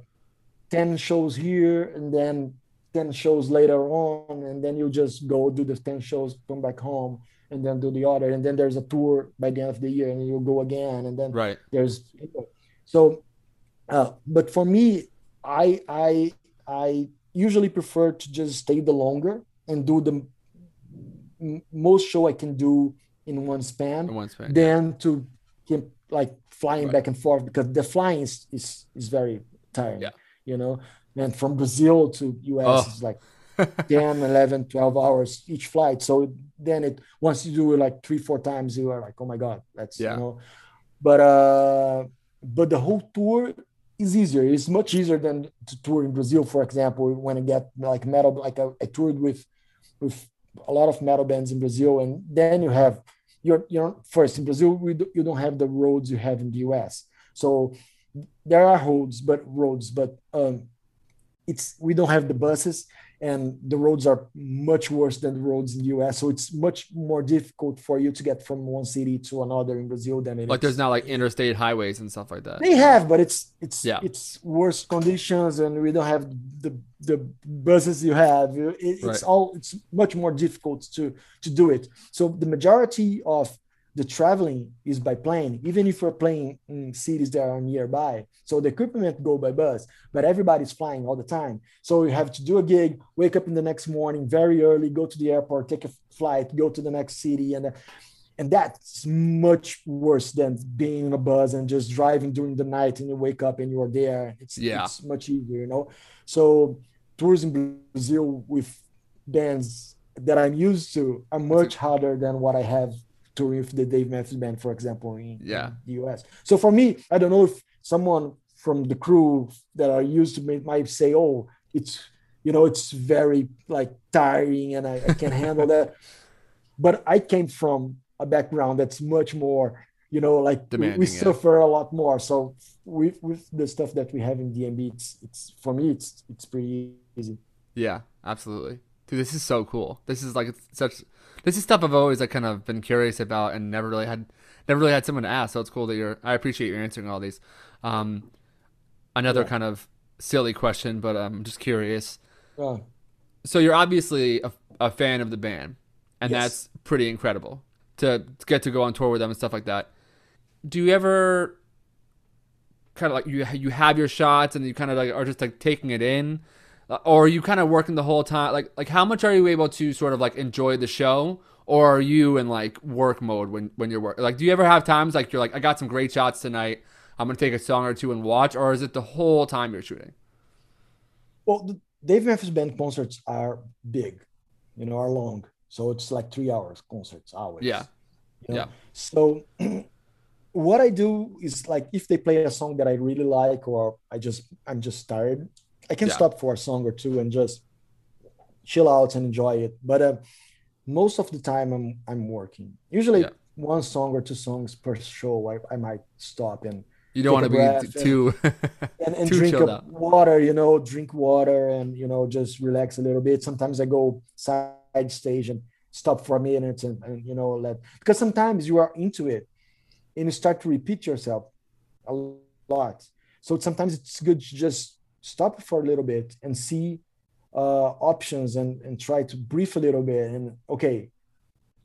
Speaker 2: ten shows here, and then ten shows later on, and then you just go do the ten shows, come back home, and then do the other, and then there's a tour by the end of the year, and you go again, and then
Speaker 1: right
Speaker 2: there's so. Uh, but for me, I I I usually prefer to just stay the longer and do the m- most show I can do in one span,
Speaker 1: in one span
Speaker 2: than yeah. to keep like flying right. back and forth because the flying is is, is very tiring.
Speaker 1: Yeah.
Speaker 2: You know, and from Brazil to US oh. is like 10, 11, 12 hours each flight. So then it once you do it like three, four times, you are like, oh my God, that's yeah. you know. But uh but the whole tour is easier. It's much easier than to tour in Brazil, for example. When I get like metal, like I, I toured with with a lot of metal bands in Brazil, and then you have you're you're first in Brazil. We do, you don't have the roads you have in the US. So there are roads, but roads, but um, it's we don't have the buses and the roads are much worse than the roads in the US. So it's much more difficult for you to get from one city to another in Brazil than it
Speaker 1: like is. there's not like interstate highways and stuff like that.
Speaker 2: They have, but it's it's yeah. it's worse conditions and we don't have the the buses you have. It, it's right. all it's much more difficult to to do it. So the majority of the traveling is by plane, even if we're playing in cities that are nearby. So the equipment go by bus, but everybody's flying all the time. So you have to do a gig, wake up in the next morning very early, go to the airport, take a flight, go to the next city, and and that's much worse than being in a bus and just driving during the night and you wake up and you're there. It's, yeah. it's much easier, you know. So tours in Brazil with bands that I'm used to are much harder than what I have touring with the Dave Matthews Band, for example, in,
Speaker 1: yeah.
Speaker 2: in the US. So for me, I don't know if someone from the crew that are used to it might say, "Oh, it's you know, it's very like tiring, and I, I can't handle that." But I came from a background that's much more, you know, like we, we yeah. suffer a lot more. So with with the stuff that we have in DMB, it's it's for me, it's it's pretty easy.
Speaker 1: Yeah, absolutely Dude, this is so cool. This is like such. This is stuff I've always like kind of been curious about and never really had, never really had someone to ask. So it's cool that you're. I appreciate you answering all these. Um, another
Speaker 2: Yeah.
Speaker 1: kind of silly question, but I'm just curious.
Speaker 2: Uh,
Speaker 1: So you're obviously a, a fan of the band, and
Speaker 2: Yes.
Speaker 1: that's pretty incredible to, to get to go on tour with them and stuff like that. Do you ever kind of like you you have your shots and you kind of like are just like taking it in, Uh, or are you kind of working the whole time? Like like how much are you able to sort of like enjoy the show, or are you in like work mode when when you're work? Like do you ever have times like you're like I got some great shots tonight. I'm gonna take a song or two and watch, or is it the whole time you're shooting?
Speaker 2: well, the Dave Matthews Band concerts are big, you know, are long. So it's like three hours concerts, always.
Speaker 1: Yeah.
Speaker 2: you know?
Speaker 1: Yeah.
Speaker 2: So what I do is like if they play a song that I really like or I just I'm just tired, I can
Speaker 1: Yeah.
Speaker 2: stop for a song or two and just chill out and enjoy it. But uh, most of the time I'm I'm working. Usually
Speaker 1: Yeah.
Speaker 2: one song or two songs per show. I, I might stop and
Speaker 1: You don't want to be too.
Speaker 2: and, and
Speaker 1: Too
Speaker 2: drink water, you know, drink water and you know just relax a little bit. Sometimes I go side stage and stop for a minute and, and you know let because sometimes you are into it and you start to repeat yourself a lot. So sometimes it's good to just stop for a little bit and see uh, options and and try to brief a little bit and okay,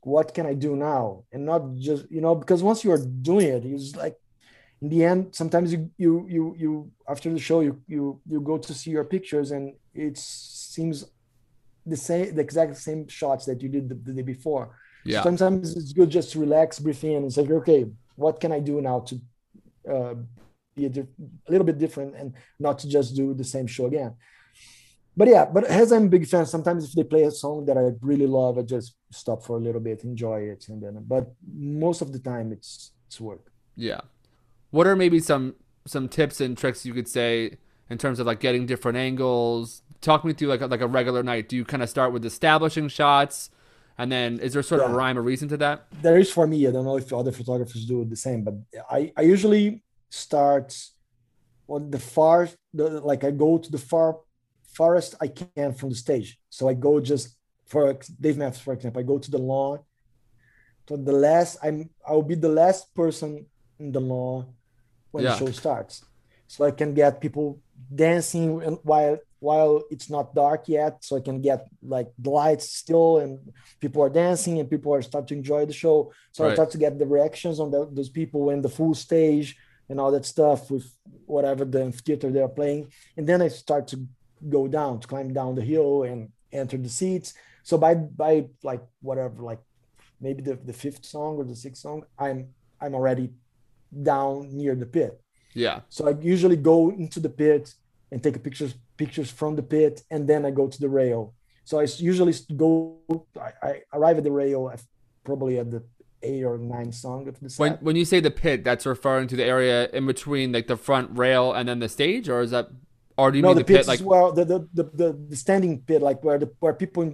Speaker 2: what can I do now? And not just you know because once you are doing it, it's just like in the end sometimes you you you you after the show you you you go to see your pictures and it seems the same the exact same shots that you did the, the day before
Speaker 1: yeah.
Speaker 2: sometimes it's good just to relax breathe in and say okay what can i do now to uh, be a, a little bit different and not to just do the same show again but yeah but as i'm a big fan sometimes if they play a song that i really love i just stop for a little bit enjoy it and then but most of the time it's it's work
Speaker 1: Yeah. What are maybe some some tips and tricks you could say in terms of like getting different angles? Talk me through like a, like a regular night. Do you kind of start with establishing shots, and then is there sort of a rhyme or reason to that?
Speaker 2: there is for me. I don't know if other photographers do the same, but I, I usually start on the far, the, like I go to the far farthest I can from the stage. So I go just for Dave Matthews, for example, I go to the lawn. To the last, I'm I'll be the last person in the lawn when
Speaker 1: Yeah.
Speaker 2: the show starts, so I can get people dancing while while it's not dark yet, so I can get like the lights still and people are dancing and people are start to enjoy the show. So
Speaker 1: Right.
Speaker 2: I start to get the reactions on the, those people in the full stage and all that stuff with whatever the theater they're playing, and then I start to go down to climb down the hill and enter the seats. So by by like whatever like maybe the, the fifth song or the sixth song, I'm I'm already down near the pit.
Speaker 1: Yeah.
Speaker 2: So I usually go into the pit and take pictures pictures from the pit, and then I go to the rail. So I usually go. I, I arrive at the rail probably at the eight or nine song of the set.
Speaker 1: When when you say the pit, that's referring to the area in between like the front rail and then the stage, or is that, or do you
Speaker 2: no,
Speaker 1: mean
Speaker 2: the,
Speaker 1: the, pit like?
Speaker 2: well the, the the the standing pit, like where the where people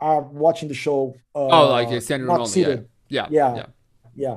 Speaker 2: are watching the show. Uh,
Speaker 1: oh, like you're standing room
Speaker 2: not.
Speaker 1: Yeah.
Speaker 2: seated.
Speaker 1: Yeah.
Speaker 2: Yeah.
Speaker 1: Yeah.
Speaker 2: yeah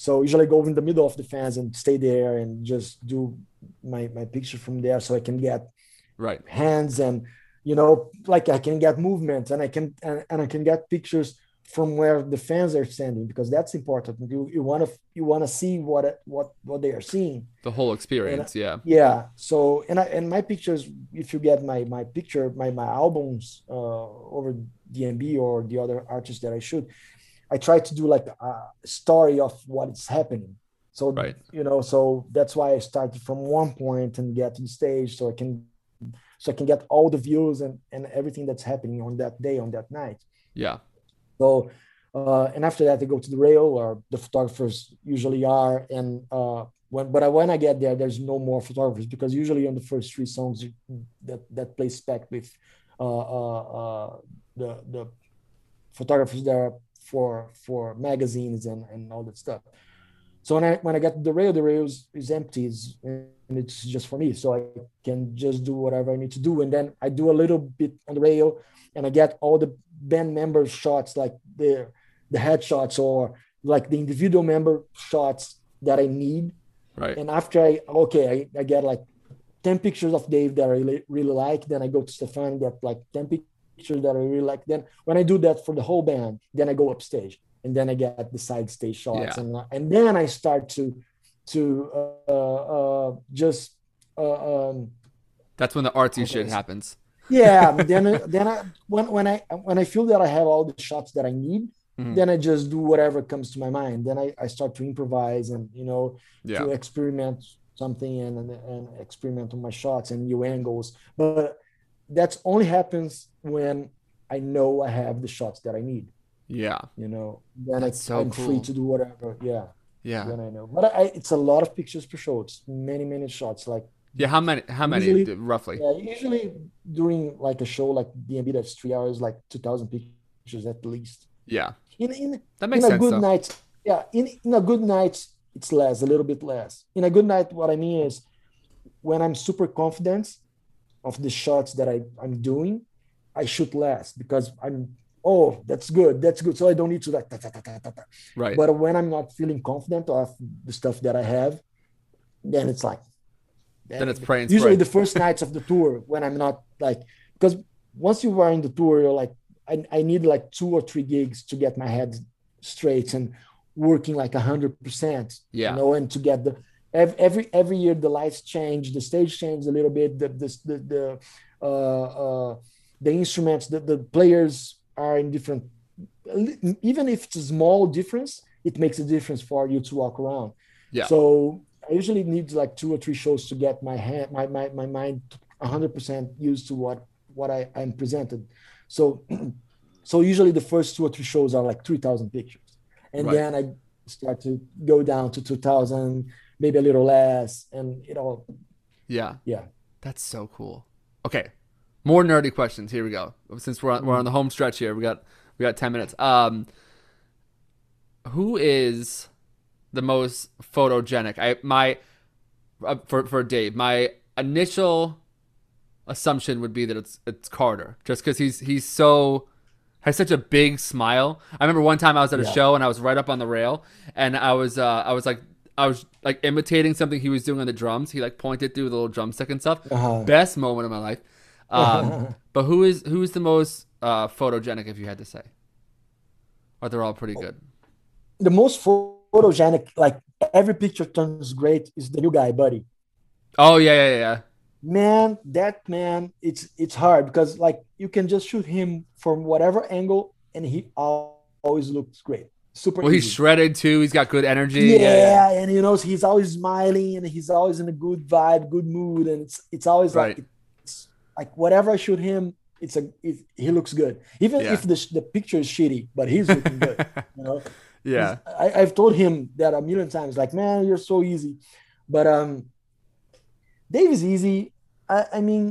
Speaker 2: so usually I go in the middle of the fans and stay there and just do my my picture from there so i can get
Speaker 1: Right.
Speaker 2: hands and you know like i can get movement and i can and, and i can get pictures from where the fans are standing because that's important you, you want to you want to see what what what they are seeing
Speaker 1: The whole experience. Yeah.
Speaker 2: yeah so and i and my pictures if you get my my picture my my albums uh over dmb or the other artists that i shoot i try to do like a story of what is happening so
Speaker 1: Right.
Speaker 2: you know so that's why i started from one point and get to the stage so i can so i can get all the views and and everything that's happening on that day on that night
Speaker 1: Yeah.
Speaker 2: So, uh, and after that, they go to the rail, or the photographers usually are. And uh, when, but when I get there, there's no more photographers because usually on the first three songs that that plays spec with uh, uh, uh, the the photographers there for for magazines and and all that stuff. So when I when I get to the rail, the rail is, is empty, it's, and it's just for me. So I can just do whatever I need to do, and then I do a little bit on the rail, and I get all the band member shots, like the the headshots or like the individual member shots that I need.
Speaker 1: Right.
Speaker 2: And after I okay, I, I get like ten pictures of Dave that I really, really like. Then I go to Stefan, get like ten pictures that I really like. Then when I do that for the whole band, then I go upstage and then I get the side stage shots
Speaker 1: Yeah.
Speaker 2: and and then I start to to uh, uh, just uh, um,
Speaker 1: That's when the artsy shit happens.
Speaker 2: yeah. then then I when when I when I feel that I have all the shots that I need,
Speaker 1: Mhm.
Speaker 2: then I just do whatever comes to my mind. Then I, I start to improvise and you know
Speaker 1: Yeah.
Speaker 2: to experiment something and, and and experiment on my shots and new angles. But that only happens when I know I have the shots that I need.
Speaker 1: Yeah.
Speaker 2: You know, then
Speaker 1: That's
Speaker 2: I,
Speaker 1: so
Speaker 2: I'm free to do whatever. Yeah,
Speaker 1: Yeah.
Speaker 2: then I know. But I, it's a lot of pictures per show. It's many many shots. Like
Speaker 1: Yeah. How many? How many
Speaker 2: Usually-
Speaker 1: roughly?
Speaker 2: yeah, usually during like a show like DMB that's three hours, like two thousand pictures at least.
Speaker 1: Yeah.
Speaker 2: In in
Speaker 1: That makes
Speaker 2: in a
Speaker 1: sense
Speaker 2: good
Speaker 1: though.
Speaker 2: night yeah in, in a good night it's less a little bit less in a good night what i mean is when i'm super confident of the shots that I, i'm doing i shoot less because i'm oh that's good that's good so i don't need to like ta, ta, ta.
Speaker 1: Right.
Speaker 2: but when i'm not feeling confident of the stuff that i have then it's like
Speaker 1: Then it's praying
Speaker 2: usually
Speaker 1: spray.
Speaker 2: the first nights of the tour when i'm not like because once you are in the tour you're like I, I need like two or three gigs to get my head straight and working like a hundred percent
Speaker 1: Yeah.
Speaker 2: you know and to get the every every year the lights change the stage change a little bit the the the, the uh uh the instruments the, the players are in different even if it's a small difference it makes a difference for you to walk around
Speaker 1: Yeah.
Speaker 2: so i usually need like two or three shows to get my hand my my, my mind 100% used to what what i i'm presented so so usually the first two or three shows are like 3000 pictures and
Speaker 1: Right.
Speaker 2: then i start to go down to 2000 maybe a little less and you know
Speaker 1: Yeah.
Speaker 2: yeah
Speaker 1: That's so cool. Okay. More nerdy questions. Here we go. Since we're on, we're on the home stretch here, we got we got 10 minutes. Um who is the most photogenic? I my uh, for for Dave, my initial assumption would be that it's it's Carter just cuz he's he's so has such a big smile. I remember one time I was at a
Speaker 2: Yeah.
Speaker 1: show and I was right up on the rail and I was uh I was like I was like imitating something he was doing on the drums. He like pointed through the little drumstick and stuff.
Speaker 2: Uh-huh.
Speaker 1: Best moment of my life. Um, but who is who is the most uh, photogenic if you had to say? Or they're all pretty good.
Speaker 2: the most photogenic like every picture turns great is the new guy buddy
Speaker 1: Oh yeah yeah yeah.
Speaker 2: man that man it's it's hard because like you can just shoot him from whatever angle and he always looks great super
Speaker 1: Well, he's shredded too. He's got good energy.
Speaker 2: yeah, and you know he's always smiling and he's always in a good vibe good mood and it's it's always
Speaker 1: Right.
Speaker 2: like like whatever i shoot him it's a it, he looks good even
Speaker 1: Yeah.
Speaker 2: if the, the picture is shitty but he's looking good you know
Speaker 1: yeah.
Speaker 2: I, I've told him that a million times, like, man, you're so easy. But um Dave is easy. I, I mean,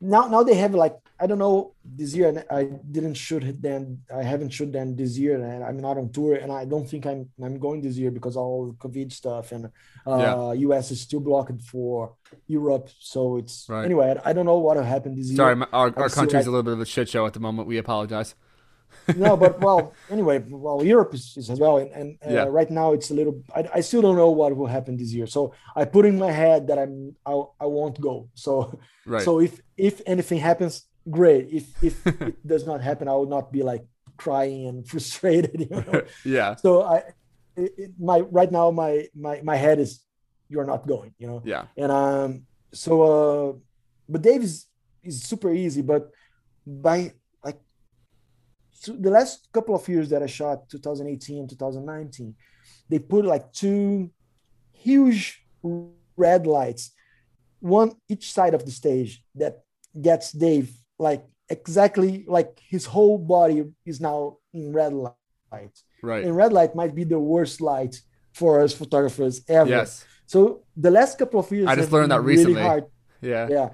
Speaker 2: now now they have like I don't know this year, and I didn't shoot then. I haven't shoot them this year, and I'm not on tour, and I don't think I'm I'm going this year because all the COVID stuff and uh, US is still blocked for Europe. So it's
Speaker 1: Right.
Speaker 2: anyway. I, I don't know what will happen this
Speaker 1: Sorry,
Speaker 2: year.
Speaker 1: Sorry, our, our country's
Speaker 2: like-
Speaker 1: a little bit of a shit show at the moment. We apologize.
Speaker 2: no, but well, anyway, well, Europe is, is as well, and, and uh,
Speaker 1: Yeah.
Speaker 2: right now it's a little. I, I still don't know what will happen this year, so I put in my head that I'm I, I won't go. So
Speaker 1: Right.
Speaker 2: so if if anything happens, great. If if it does not happen, I will not be like crying and frustrated. You know?
Speaker 1: yeah.
Speaker 2: so I it, it- my right now my my my head is you're not going. You know
Speaker 1: Yeah.
Speaker 2: and um so uh but dave is is super easy but by like so the last couple of years that i shot 2018 2019 they put like two huge red lights one each side of the stage that gets dave like exactly like his whole body is now in red light
Speaker 1: Right.
Speaker 2: and red light might be the worst light for us photographers ever
Speaker 1: Yes.
Speaker 2: so the last couple of years,
Speaker 1: I just learned that recently.
Speaker 2: Really hard,
Speaker 1: Yeah.
Speaker 2: yeah,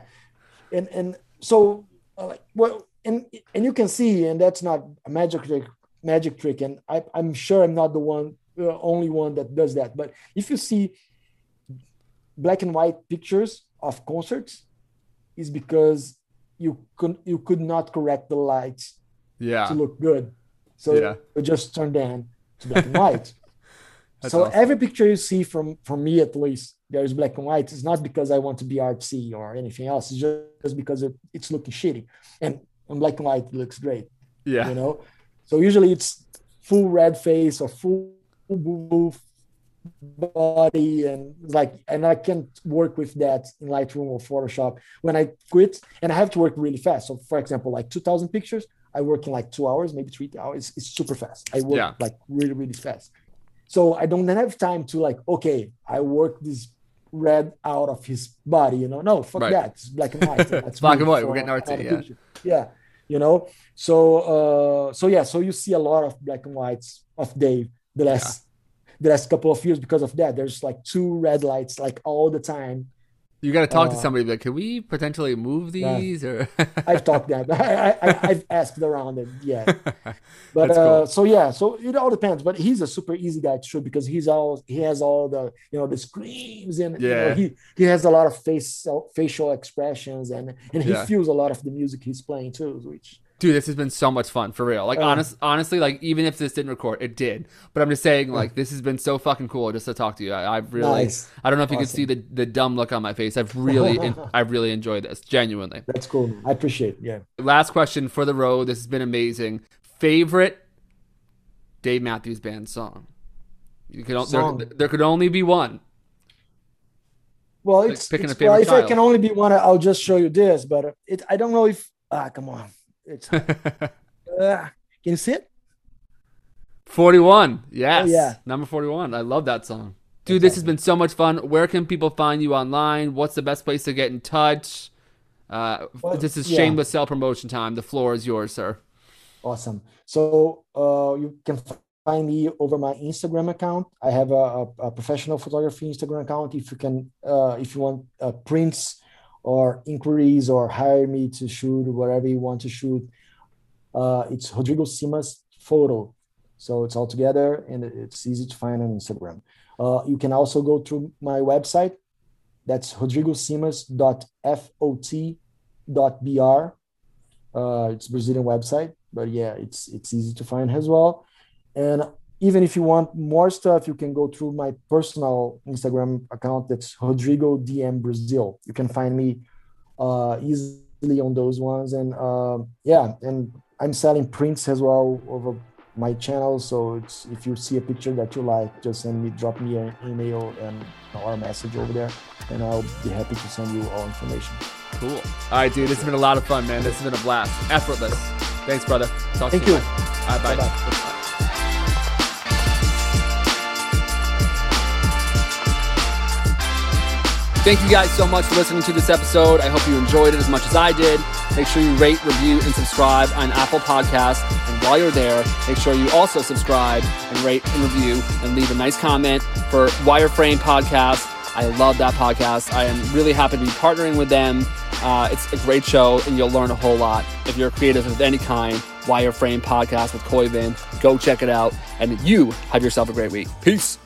Speaker 2: and and so uh, like well, and and you can see, and that's not a magic trick, magic trick, and I, I'm sure I'm not the one, uh, only one that does that. But if you see black and white pictures of concerts, is because you could you could not correct the lights
Speaker 1: Yeah.
Speaker 2: to look good, so
Speaker 1: Yeah.
Speaker 2: you just turn them to black and white. So
Speaker 1: awesome.
Speaker 2: every picture you see from from me at least there's black and white it's not because i want to be artsy or anything else it's just because it, it's looking shitty and on black and white, it looks great.
Speaker 1: Yeah.
Speaker 2: You know, so usually it's full red face or full blue body and like and i can't work with that in lightroom or photoshop when i quit. And i have to work really fast. So for example like 2000 pictures i work in like two hours maybe three hours. It's super fast. I work yeah. like really really fast. So i don't have time to like okay i work this red out of his body you know? No fuck right. that. It's black and white.
Speaker 1: That's black and white. We're getting our yeah.
Speaker 2: yeah. You know? So uh so yeah. So you see a lot of black and whites of dave the last the last couple of years because of that. There's like two red lights like all the time.
Speaker 1: You got to talk uh, to somebody. Like, can we potentially move these? Yeah. Or
Speaker 2: I've talked that. I, I, have asked around it. Yeah, but uh, cool. so yeah, so it all depends. But he's a super easy guy to shoot because he's all he has all the you know the screams and yeah. You know, he he has a lot of face facial expressions and and he yeah. feels a lot of the music he's playing too, which
Speaker 1: dude, this has been so much fun for real. Like, uh, honest, honestly, like even if this didn't record, it did. But I'm just saying, like, this has been so fucking cool just to talk to you. I, have really, nice. I don't know if you can see the the dumb look on my face. I've really, I've really enjoyed this, genuinely.
Speaker 2: That's cool. I appreciate. It. Yeah.
Speaker 1: Last question for the road. This has been amazing. Favorite Dave Matthews Band song? You could song. There, there could only be one.
Speaker 2: Well, it's, picking it's, a favorite well, if child. I can only be one, I'll just show you this. But it, I don't know if ah, come on. It's uh, can you see it?
Speaker 1: 41. Yes. Oh, yeah. Number 41. I love that song. Dude, this has been so much fun. Where can people find you online? What's the best place to get in touch? Uh, well, this is yeah. shameless self promotion time. The floor is yours, sir.
Speaker 2: Awesome. So uh, you can find me over my Instagram account. I have a, a, a professional photography Instagram account. If you can, uh, if you want uh, prints or inquiries or hire me to shoot whatever you want to shoot, uh, it's Rodrigo Simas Photo. So it's all together and it's easy to find on Instagram. Uh, you can also go to my website. That's rodrigosimas.fot.br. Uh, it's Brazilian website, but yeah, it's it's easy to find as well. And even if you want more stuff, you can go through my personal Instagram account. That's Rodrigo DM Brazil. You can find me uh, easily on those ones. And uh, yeah, and I'm selling prints as well over my channel. So it's if you see a picture that you like, just send me, drop me an email and or a message over there, and I'll be happy to send you all information.
Speaker 1: Cool. All right, dude. This has been a lot of fun, man. This has been a blast. Effortless. Thanks, brother.
Speaker 2: Talk Thank to you. you.
Speaker 1: All right, bye. Bye-bye. Thank you guys so much for listening to this episode. I hope you enjoyed it as much as I did. Make sure you rate, review, and subscribe on Apple Podcasts. And while you're there, make sure you also subscribe and rate and review and leave a nice comment for Wireframe Podcast. I love that podcast. I am really happy to be partnering with them. Uh, it's a great show, and you'll learn a whole lot. If you're a creative of any kind, Wireframe Podcast with Khoi Vinh, go check it out, and you have yourself a great week. Peace.